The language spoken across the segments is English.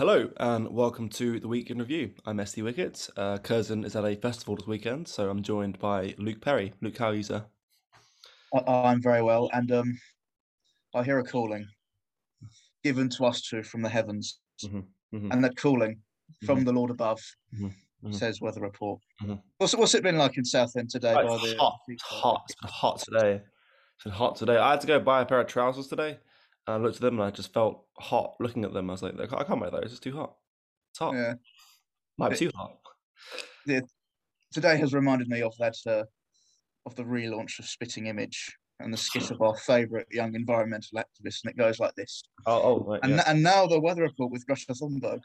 Hello and welcome to the Week in Review. I'm SD Wickett. Uh, Curzon is at a festival this weekend, so I'm joined by Luke Perry. Luke, how are you, sir? I- I'm very well, and um, I hear a calling given to us two from the heavens, Mhm, mhm. and that calling from the Lord above Mhm, mhm. says weather report. Mhm. What's what's it been like in Southend today? Oh, by it's the hot. It's hot. It's been hot today. It's been hot today. I had to go buy a pair of trousers today, and I looked at them and I just felt hot looking at them. I was like, I can't wear those. It's too hot. It's hot. Yeah, Might be too hot. today has reminded me of that uh, of the relaunch of Spitting Image and the skit of our favourite young environmental activist, and it goes like this. Oh, oh right, And yes. and now the weather report with Greta Thunberg.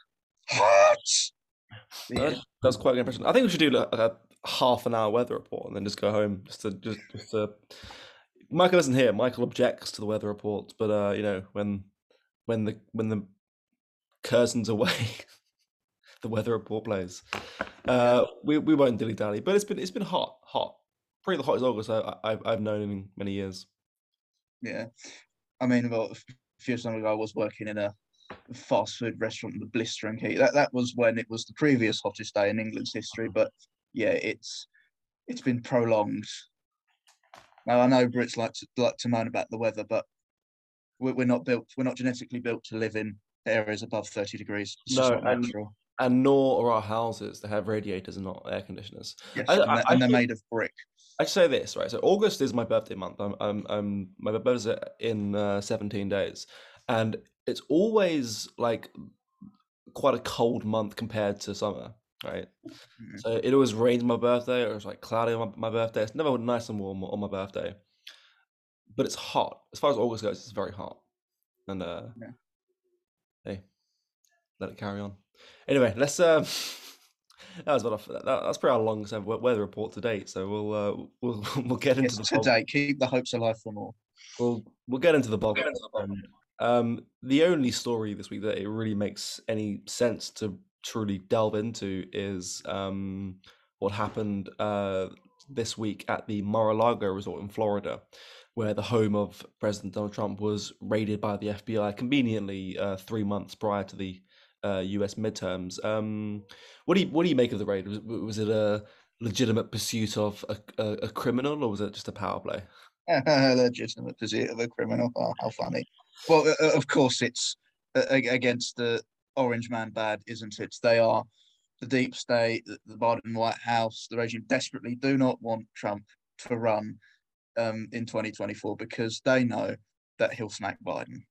Hot. Yeah. That- That's quite an impression. I think we should do like a half an hour weather report and then just go home. Just to just, just to. Michael isn't here. Michael objects to the weather report, but uh, you know when when the when the Curzon's away, the weather report plays. Uh, we we won't dilly dally, but it's been it's been hot, hot, probably the hottest August I, I've I've known in many years. Yeah, I mean, well, a few years ago, I was working in a fast food restaurant in the blistering heat. That that was when it was the previous hottest day in England's history. But yeah, it's it's been prolonged. Now I know Brits like to like to moan about the weather, but we're, we're not built. We're not genetically built to live in areas above thirty degrees. It's No, and- And nor are our houses. They have radiators and not air conditioners. Yes, I- and, I- they're, and they're made of brick. I say this, right? So August is my birthday month. I'm, I'm, I'm my birthday's in uh, 17 days, and it's always like quite a cold month compared to summer, right? Mhm. So it always rains on my birthday, or it's like cloudy on my, my birthday. It's never nice and warm on my birthday, but it's hot. As far as August goes, it's very hot, and uh, Yeah. hey, let it carry on. Anyway, let's. Um, that was about that, that's pretty our longest weather report to date. So we'll uh, we'll we'll get into Yes, the bulk- today, keep the hopes alive for more. We'll we'll get into the bulk. of it. Um, um, the only story this week that it really makes any sense to truly delve into is um, what happened uh, this week at the Mar-a-Lago resort in Florida, where the home of President Donald Trump was raided by the FBI conveniently uh, three months prior to the uh, U.S. midterms. Um, what do you what do you make of the raid? Was, was it a legitimate pursuit of a, a, a criminal, or was it just a power play? legitimate pursuit of a criminal. Oh, how funny. Well, of course, it's against the Orange Man bad, isn't it? They are the deep state, the, Biden White House, the regime desperately do not want Trump to run um, in 2024 because they know that he'll smack Biden.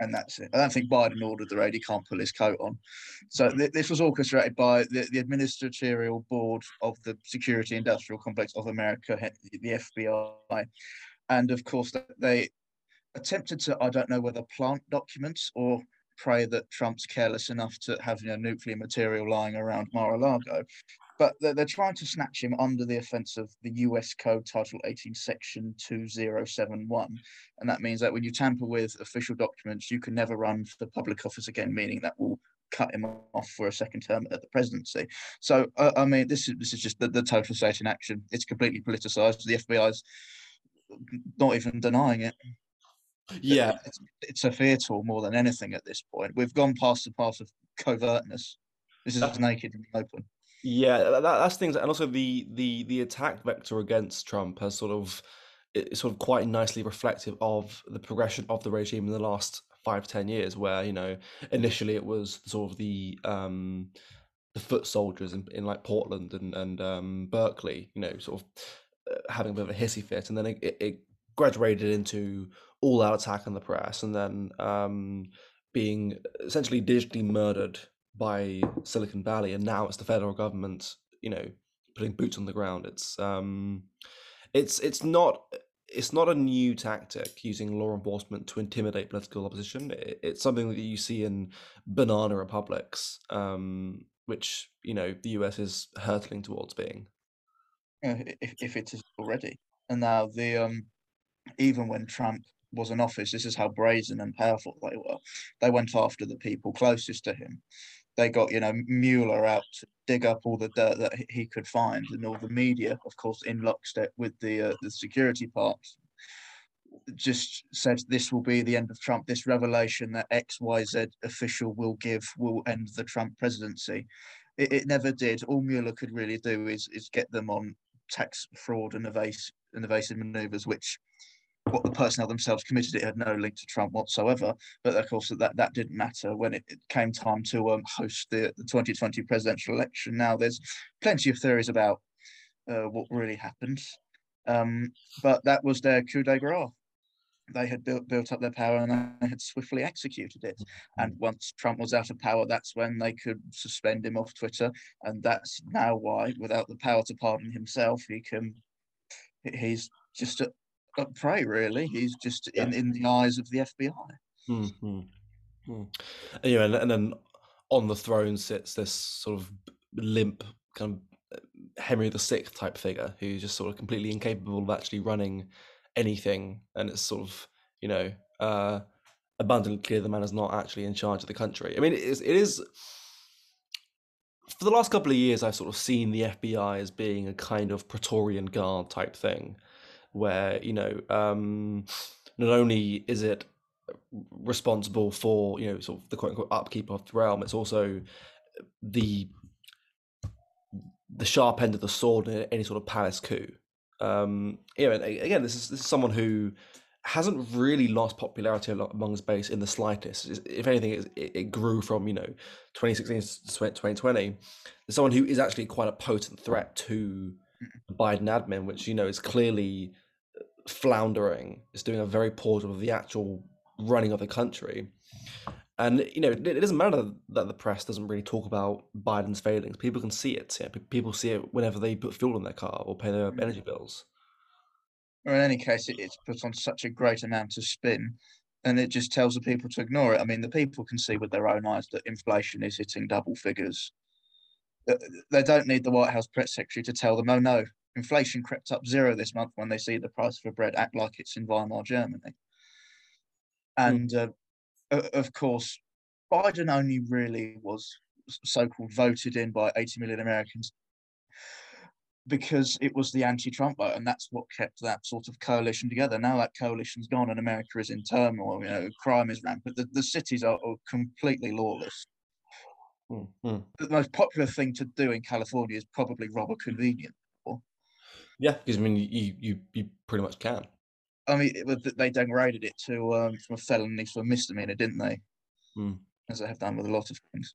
And that's it. I don't think Biden ordered the raid. He can't pull his coat on. So th- this was orchestrated by the, the administratorial board of the Security Industrial Complex of America, the FBI, and of course they attempted to I don't know whether plant documents or pray that Trump's careless enough to have you know nuclear material lying around Mar-a-Lago, but they're, they're trying to snatch him under the offence of the U.S. Code Title 18, Section 2071, and that means that when you tamper with official documents, you can never run for public office again, meaning that will cut him off for a second term at the presidency. So uh, I mean, this is this is just the, the total state in action. It's completely politicized. The FBI's not even denying it. Yeah, it's, it's a fear tool more than anything at this point. We've gone past the path of covertness. This is That- naked and open. Yeah, that, that- that's things, and also the the the attack vector against Trump has sort of it's sort of quite nicely reflective of the progression of the regime in the last five ten years, where you know initially it was sort of the um the foot soldiers in, in like Portland and and um Berkeley, you know, sort of uh, having a bit of a hissy fit, and then it, it, it graduated into all out attack on the press, and then um being essentially digitally murdered by Silicon Valley, and now it's the federal government, you know, putting boots on the ground. It's um, it's it's not it's not a new tactic using law enforcement to intimidate political opposition. It, it's something that you see in banana republics, um, which you know the US is hurtling towards being. if, if it is already. And now the um, even when Trump was in office, this is how brazen and powerful they were. They went after the people closest to him. They got you know Mueller out to dig up all the dirt that he- could find, and all the media, of course, in lockstep with the uh, the security part, just said this will be the end of Trump. This revelation that X Y Z official will give will end the Trump presidency. It, it never did. All Mueller could really do is is get them on tax fraud and evasive, and evasive maneuvers, which what the personnel themselves committed it had no link to Trump whatsoever. But of course, that that didn't matter when it, it came time to um, host the, the 2020 presidential election. Now, there's plenty of theories about uh, what really happened, um, but that was their coup de grace. They had built built up their power and they had swiftly executed it. And once Trump was out of power, that's when they could suspend him off Twitter. And that's now why, without the power to pardon himself, he can. He's just a, a prey, really. He's just in, in the eyes of the FBI. Mm-hmm. Mm. And, you and, and then on the throne sits this sort of limp kind of Henry the Sixth type figure who's just sort of completely incapable of actually running anything, and it's sort of you know uh, abundantly clear the man is not actually in charge of the country. I mean, it is, it is for the last couple of years I've sort of seen the FBI as being a kind of Praetorian Guard type thing, where you know um, not only is it responsible for you know sort of the quote unquote upkeep of the realm, it's also the the sharp end of the sword in any sort of palace coup. Um, you know, again, this is this is someone who hasn't really lost popularity among his base in the slightest. If anything, it, it grew from you know 2016 to 2020. There's someone who is actually quite a potent threat to Mm. Biden admin, which you know is clearly uh, floundering. is doing a very poor job of the actual running of the country. And you know, it, it doesn't matter that the press doesn't really talk about Biden's failings. People can see it. Yeah? People see it whenever they put fuel in their car or pay their mm. energy bills. Or in any case, it, it's put on such a great amount of spin, and it just tells the people to ignore it. I mean, the people can see with their own eyes that inflation is hitting double figures. They don't need the White House press secretary to tell them, "Oh no, inflation crept up zero this month." When they see the price for bread act like it's in Weimar Germany, hmm. and uh, of course, Biden only really was so-called voted in by 80 million Americans because it was the anti-Trump vote, and that's what kept that sort of coalition together. Now that coalition's gone, and America is in turmoil. You know, crime is rampant. The, the cities are, are completely lawless. Mm-hmm. The most popular thing to do in California is probably rob a convenience store. Yeah, because I mean, you you you pretty much can. I mean, it, they degraded it to um, from a felony to a misdemeanor, didn't they? Mm. As they have done with a lot of things.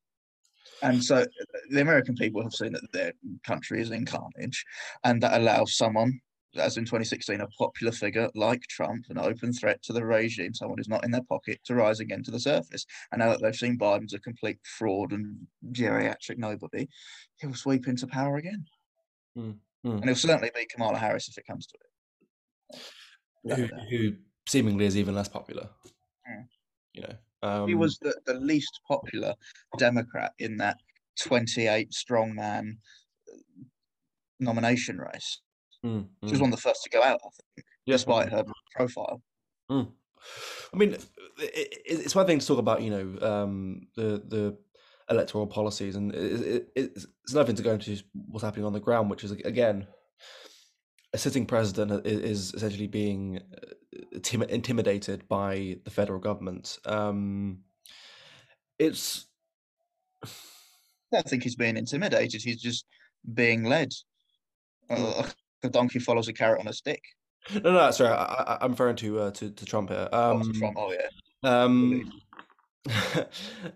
And so the American people have seen that their country is in carnage, and that allows someone, as in 2016, a popular figure like Trump, an open threat to the regime, someone who's not in their pocket, to rise again to the surface. And now that they've seen Biden's a complete fraud and geriatric nobody, he'll sweep into power again. Mm. Mm. And he'll certainly be Kamala Harris if it comes to it who, who seemingly is even less popular. Yeah. You know, um, he was the, the least popular Democrat in that 28 strongman uh, nomination race. Mm, she was mm. one of the first to go out, I think, yeah. despite her profile. Mm. I mean, it, it's one thing to talk about, you know, um, the the electoral policies, and it, it, it's another thing to go into what's happening on the ground, which is again a sitting president is essentially being uh, intimidated by the federal government. Um, it's. I don't think he's being intimidated. He's just being led. Uh, the donkey follows a carrot on a stick. No, no, sorry. I, am referring to, uh, to to Trump here. Um, oh, Trump. oh yeah. Um,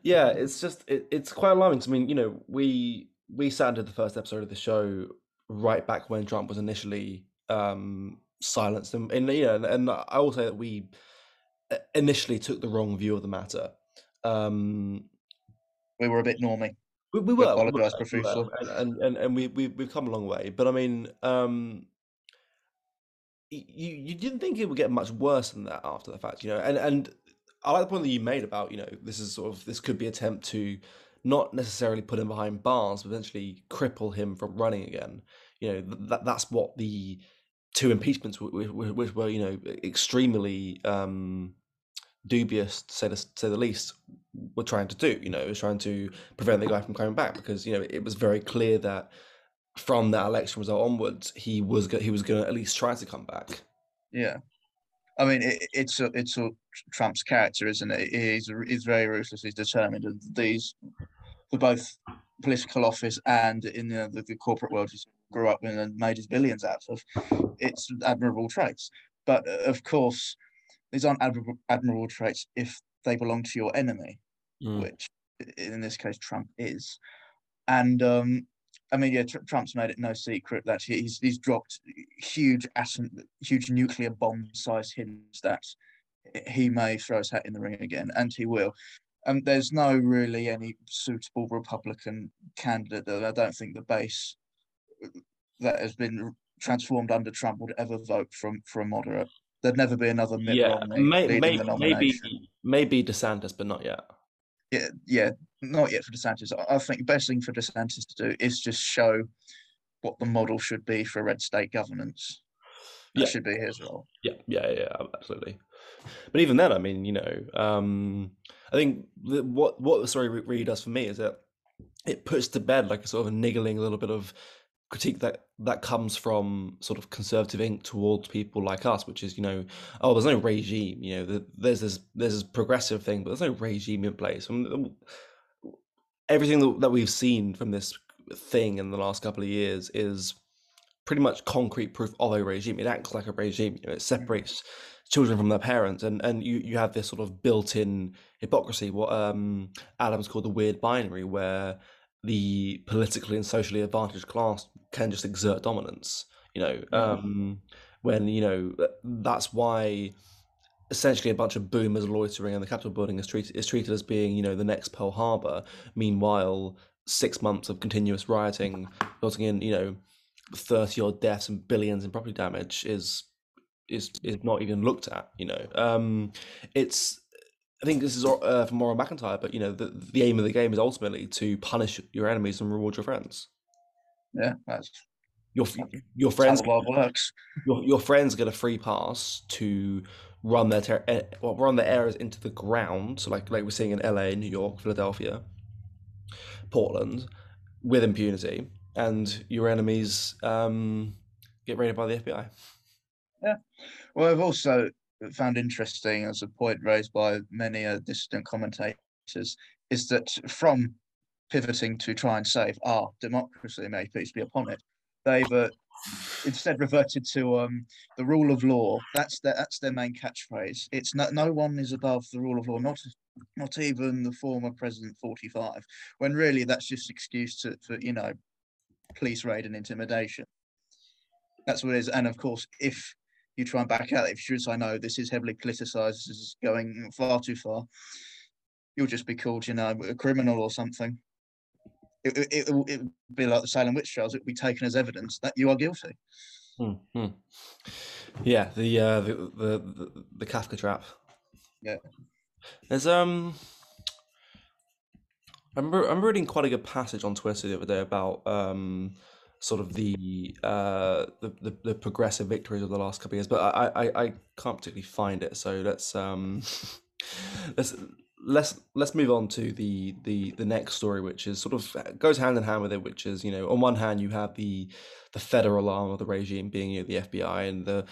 yeah, it's just it, it's quite alarming. I mean, you know, we we sat into the first episode of the show right back when Trump was initially um, silenced, and, and you know, and, and, I will say that we uh, initially took the wrong view of the matter. Um, we were a bit normy. We, we were. We apologise profusely, and, and and we we we've come a long way. But I mean, um, you you didn't think it would get much worse than that after the fact, you know, and and I like the point that you made about you know this is sort of this could be attempt to not necessarily put him behind bars, but eventually cripple him from running again. You know that that's what the two impeachments, which were you know extremely um, dubious to say the, say the least, were trying to do. You know, it was trying to prevent the guy from coming back because you know it was very clear that from that election result onwards, he was go- he was going to at least try to come back. Yeah, I mean, it, it's a, it's a Trump's character, isn't it? He's he's very ruthless. He's determined, and these for both political office and in the, the, the corporate world he's grew up in and made his billions out of. It's admirable traits, but uh, of course, these aren't admirable, admirable traits if they belong to your enemy, mm. which in this case Trump is. And um, I mean, yeah, tr- Trump's made it no secret that he's he's dropped huge atom, huge nuclear bomb-sized hints that he may throw his hat in the ring again, and he will. And there's no really any suitable Republican candidate that I don't think the base that has been transformed under Trump would ever vote from for a moderate. There'd never be another Mitt yeah, Romney may, maybe, maybe maybe DeSantis, but not yet. Yeah, yeah, not yet for DeSantis. I think the best thing for DeSantis to do is just show what the model should be for red state governance. That yeah. should be his role. Yeah, yeah, yeah, absolutely. But even then, I mean, you know, um, I think what what the story really does for me is that it puts to bed like a sort of a niggling little bit of critique that that comes from sort of conservative Inc towards people like us, which is you know, oh, there's no regime. You know, there's this there's this progressive thing, but there's no regime in place. And everything that we've seen from this thing in the last couple of years is pretty much concrete proof of a regime. It acts like a regime. You know, it mm. separates children from their parents, and and you you have this sort of built-in hypocrisy, what um Adams called the weird binary, where the politically and socially advantaged class can just exert dominance. You know, um, when you know that's why essentially a bunch of boomers loitering in the Capitol building is treated is treated as being you know the next Pearl Harbor. Meanwhile, six months of continuous rioting, resulting in you know thirty odd deaths and billions in property damage is is is not even looked at. You know, um, it's I think this is uh, from McIntyre, but you know, the, the aim of the game is ultimately to punish your enemies and reward your friends. Yeah, that's your your friends. works. Your, your friends get a free pass to run their ter- eh, well, run their areas into the ground. So like like we're seeing in LA, New York, Philadelphia, Portland, with impunity, and your enemies um, get raided by the FBI. Yeah. Well, I've also found interesting as a point raised by many uh, dissident commentators is that from pivoting to try and save our democracy, may peace be upon it, they've uh, instead reverted to um, the rule of law. That's their that's their main catchphrase. It's no, no one is above the rule of law, not not even the former president 45. When really that's just excuse to for you know police raid and intimidation. That's what it is. And of course, if you try and back out. If you say no, this is heavily politicized, this is going far too far, you'll just be called, you know, a criminal or something. It, it, it, would be like the Salem witch trials. It would be taken as evidence that you are guilty. Hmm. Yeah, the, uh, the, the the the Kafka trap. Yeah. There's um. I'm I'm reading quite a good passage on Twitter the other day about um sort of the uh the, the, the progressive victories of the last couple of years but I, I i can't particularly find it. So let's um let's let's let's move on to the the the next story which is sort of goes hand in hand with it which is you know on one hand you have the the federal arm of the regime being you know, the fbi and the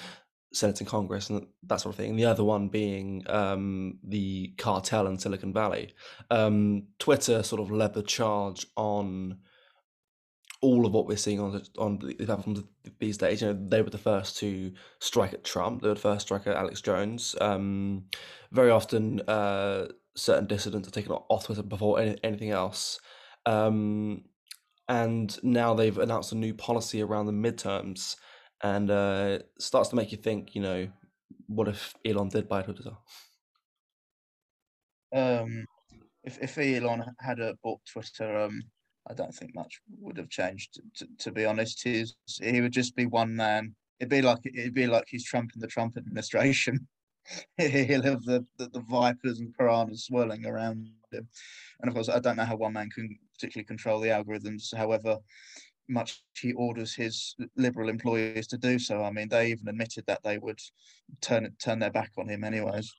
senate and congress and that sort of thing and the other one being um the cartel in silicon valley. Um twitter sort of led the charge on all of what we're seeing on the, on the platforms these days. You know, they were the first to strike at Trump. They were the first strike at Alex Jones. Um, very often, uh, certain dissidents are taken off Twitter before any, anything else. Um, and now they've announced a new policy around the midterms, and uh, starts to make you think. You know, what if Elon did buy Twitter? Um, if if Elon had a bought Twitter, um, I don't think much would have changed. To, to be honest, He's, he would just be one man. It'd be like it'd be like he's Trump in the Trump administration. He'll have the, the, the vipers and piranhas swirling around him, and of course, I don't know how one man can particularly control the algorithms. However, much he orders his liberal employees to do so. I mean, they even admitted that they would turn turn their back on him anyways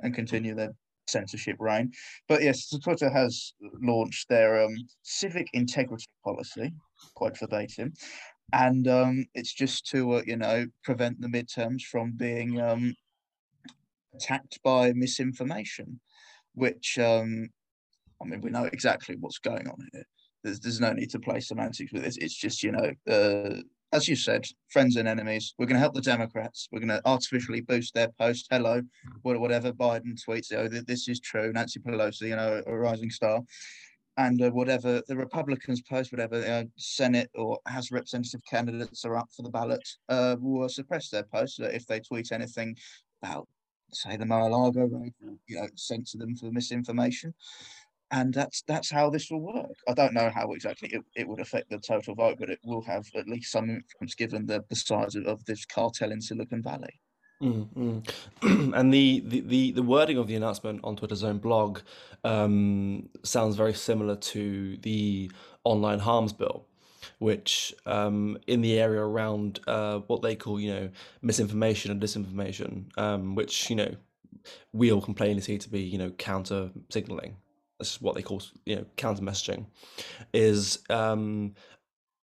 and continue their censorship reign. But yes, Twitter has launched their um, civic integrity policy, quite verbatim, and um, it's just to uh, you know prevent the midterms from being um, attacked by misinformation, which um, I mean we know exactly what's going on here. There's there's no need to play semantics with this. It's just you know. Uh, as you said, friends and enemies. We're going to help the Democrats. We're going to artificially boost their post. Hello, whatever Biden tweets. Oh, this is true. Nancy Pelosi, you know, a rising star and uh, whatever the Republicans post, whatever uh, Senate or House Representative candidates are up for the ballot, uh, will suppress their posts if they tweet anything about, say, the Mar-a-Lago you know, censor them for misinformation. And that's that's how this will work. I don't know how exactly it, it would affect the total vote, but it will have at least some influence given the, the size of, of this cartel in Silicon Valley. Mm, mm. and the, the, the, wording of the announcement on Twitter's own blog um, sounds very similar to the online harms bill, which um, in the area around uh, what they call, you know, misinformation and disinformation, um, which, you know, we all complain see to be, you know, counter signaling. That's what they call, you know, counter messaging, is um,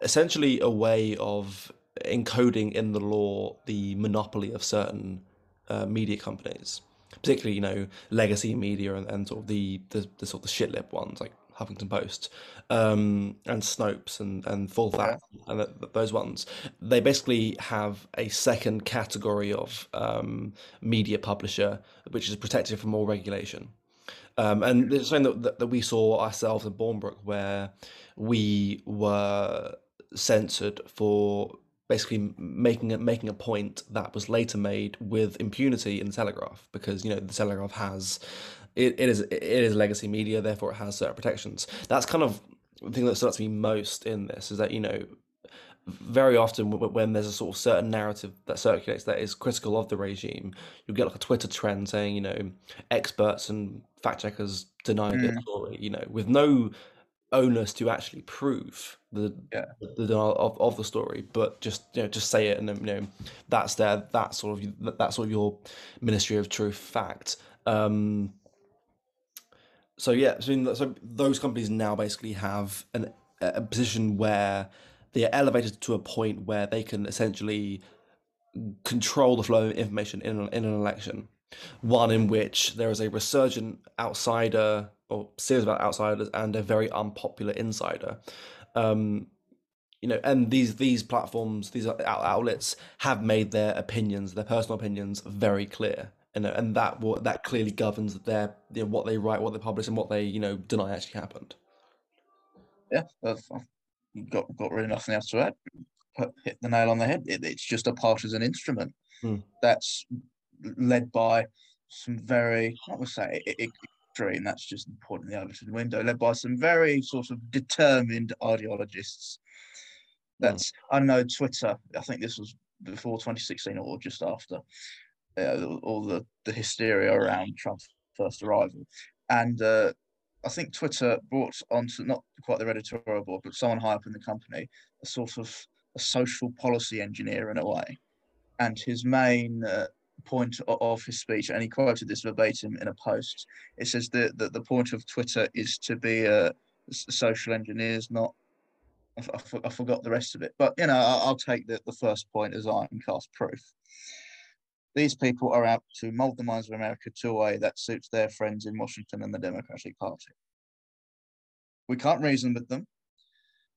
essentially a way of encoding in the law the monopoly of certain uh, media companies, particularly you know legacy media and, and sort of the, the, the sort of the shitlib ones like Huffington Post um, and Snopes and and Full Fact and the, those ones. They basically have a second category of um, media publisher which is protected from all regulation. Um, and it's something that, that we saw ourselves in Bournebrook where we were censored for basically making a, making a point that was later made with impunity in the Telegraph because you know the Telegraph has it, it is it is legacy media therefore it has certain protections. That's kind of the thing that starts me most in this is that you know very often when there's a sort of certain narrative that circulates that is critical of the regime, you'll get like a Twitter trend saying, you know, experts and fact checkers deny mm. the story, you know, with no onus to actually prove the yeah. the, the of, of the story, but just you know just say it and then you know that's there that sort of that's sort of your Ministry of Truth fact. Um, so yeah, so, so those companies now basically have an, a position where they are elevated to a point where they can essentially control the flow of information in an, in an election. One in which there is a resurgent outsider or series about outsiders and a very unpopular insider. Um, you know, and these these platforms, these outlets have made their opinions, their personal opinions, very clear, and and that that clearly governs their you know, what they write, what they publish, and what they you know deny actually happened. Yeah, I've got got really nothing else to add. Hit the nail on the head. It, it's just a partisan instrument hmm. that's led by some very, I would say, extreme. that's just pointing the the window, led by some very sort of determined ideologists. That's mm. I know Twitter. I think this was before 2016 or just after uh, all the the hysteria around Trump's first arrival, and uh, I think Twitter brought onto not quite their editorial board, but someone high up in the company, a sort of a social policy engineer in a way, and his main uh, point of his speech, and he quoted this verbatim in a post. It says that the, the point of Twitter is to be a social engineers, not. I, forgot the rest of it, but you know, I, will take the, the first point as ironcast proof. These people are out to mold the minds of America to a way that suits their friends in Washington and the Democratic Party. We can't reason with them.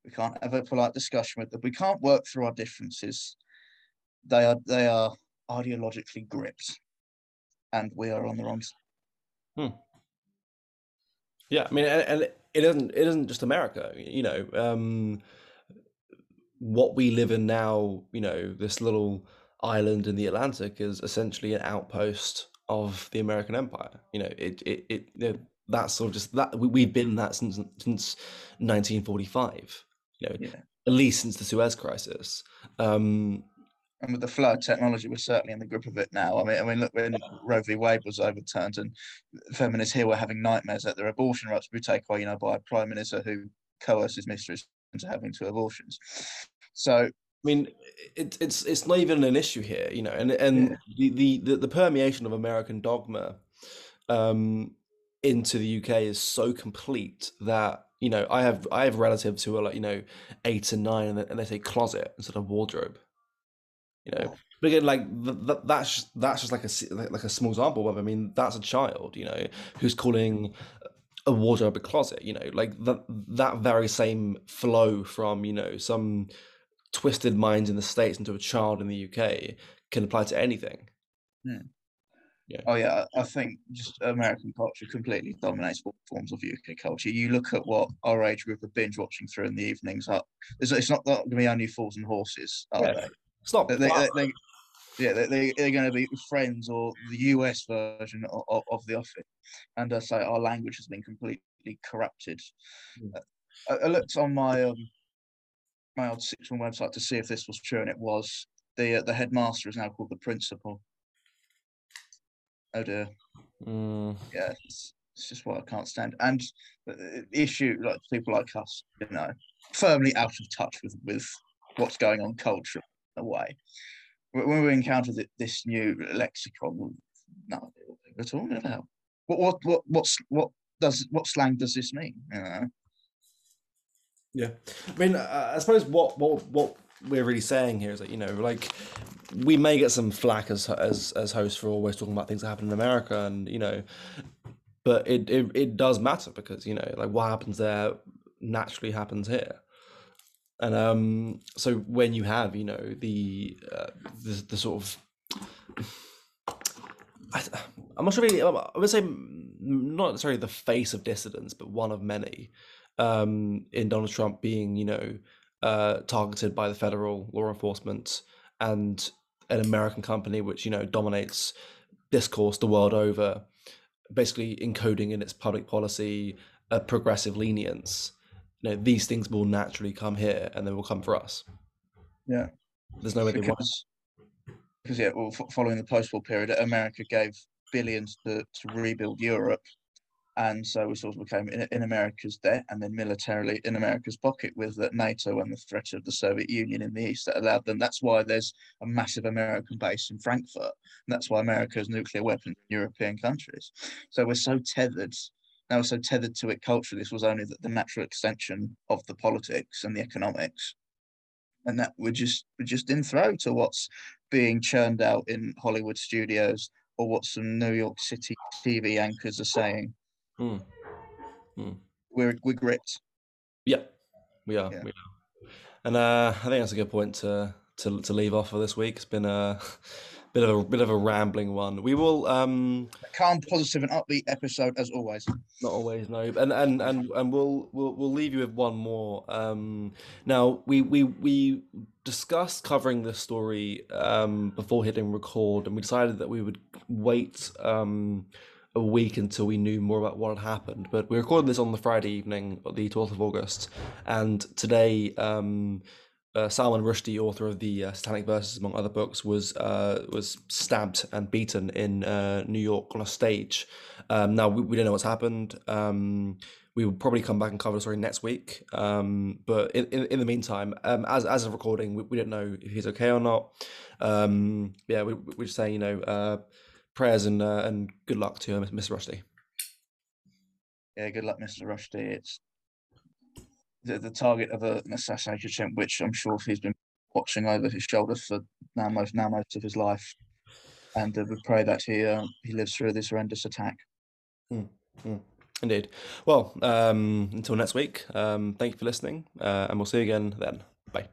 We can't have a polite discussion with them. We can't work through our differences. They are they are ideologically gripped, and we are on the wrong side. Hmm. Yeah, I mean, and, it isn't it isn't just America. You know, um, what we live in now. You know, this little island in the Atlantic is essentially an outpost of the American Empire. You know, it it, it you know, that's sort of just that we, we've been that since since 1945. You know, yeah. at least since the Suez Crisis. Um, and with the flow of technology, we're certainly in the grip of it now. I mean, I mean, look, when Roe v. Wade was overturned, and feminists here were having nightmares that their abortion rights would be taken away, you know, by a prime minister who coerces mistress into having two abortions. So, mean, it, it's it's not even an issue here, you know, and and yeah. the, the the permeation of American dogma um, into the UK is so complete that you know I have I have relatives who are like you know eight and nine, and they, and they say closet instead of wardrobe you know But again, like th- th- that's that's just like a like a small example of. I mean, that's a child, you know, who's calling a wardrobe a closet. You know, like that that very same flow from you know some twisted minds in the states into a child in the UK can apply to anything. Hmm. Yeah. Oh yeah, I think just American culture completely dominates all forms of UK culture. You look at what our age group are binge watching through in the evenings. Up, it's, it's not going to be only Fools and Horses, are yeah. they? It's not. They, they, they, yeah, they, they're going to be Friends or the US version of, of, The Office, and I say our language has been completely corrupted. Mm. I, I, looked on my um, my old sixth form website to see if this was true, and it was. The uh, the headmaster is now called the principal. Oh dear. Mm. Yeah, it's, it's just what I can't stand. And the issue, like people like us, you know, firmly out of touch with with what's going on culturally in a way when we encounter this new lexicon, no at all. Never What what what what's what does what slang does this mean? You know? Yeah, I mean, uh, I suppose what what what we're really saying here is that you know, like, we may get some flack as as as hosts for always talking about things that happen in America, and you know, but it it, it does matter because you know, like, what happens there naturally happens here. And um, so when you have you know the uh, the, the sort of I, am not sure really I would say not necessarily the face of dissidence but one of many um, in Donald Trump being you know uh, targeted by the federal law enforcement and an American company which you know dominates discourse the world over basically encoding in its public policy a progressive lenience you know these things will naturally come here and they will come for us. Yeah. There's no way because, because yeah well following the post-war period america gave billions to, to rebuild europe and so we sort of became in, in, America's debt and then militarily in America's pocket with uh, NATO and the threat of the Soviet Union in the east that allowed them. That's why there's a massive American base in Frankfurt, and that's why America has nuclear weapons in European countries. So we're so tethered now so tethered to it culturally, this was only the, the natural extension of the politics and the economics. And that we're just we're just in throw to what's being churned out in Hollywood studios or what some New York City TV anchors are saying. Mm. Mm. We're we're gripped. Yeah, we are. Yeah. We are. And uh, I think that's a good point to to to leave off for this week. It's been a bit of a bit of a rambling one. We will um calm, positive, and upbeat episode as always. Not always, no. And and and and we'll we'll we'll leave you with one more. Um, now we we we discussed covering this story um before hitting record, and we decided that we would wait um a week until we knew more about what had happened. But we recorded this on the Friday evening, the 12th of August, and today um, uh, Salman Rushdie, author of the uh, Satanic Verses, among other books, was uh, was stabbed and beaten in uh, New York on a stage. Um, now we, we, don't know what's happened. Um, we will probably come back and cover the story next week. Um, but in, in, in, the meantime, um, as as of recording, we, we, don't know if he's okay or not. Um, yeah, we, we're just saying, you know, uh, prayers and uh, and good luck to Mr. Rushdie. Yeah, good luck, Mr. Rushdie. It's the, the target of a, an assassination attempt, which I'm sure he's been watching over his shoulder for now most now most of his life. And uh, we pray that he uh, he lives through this horrendous attack. Mm, mm, indeed. Well, um, until next week, um, thank you for listening, uh, and we'll see you again then. Bye.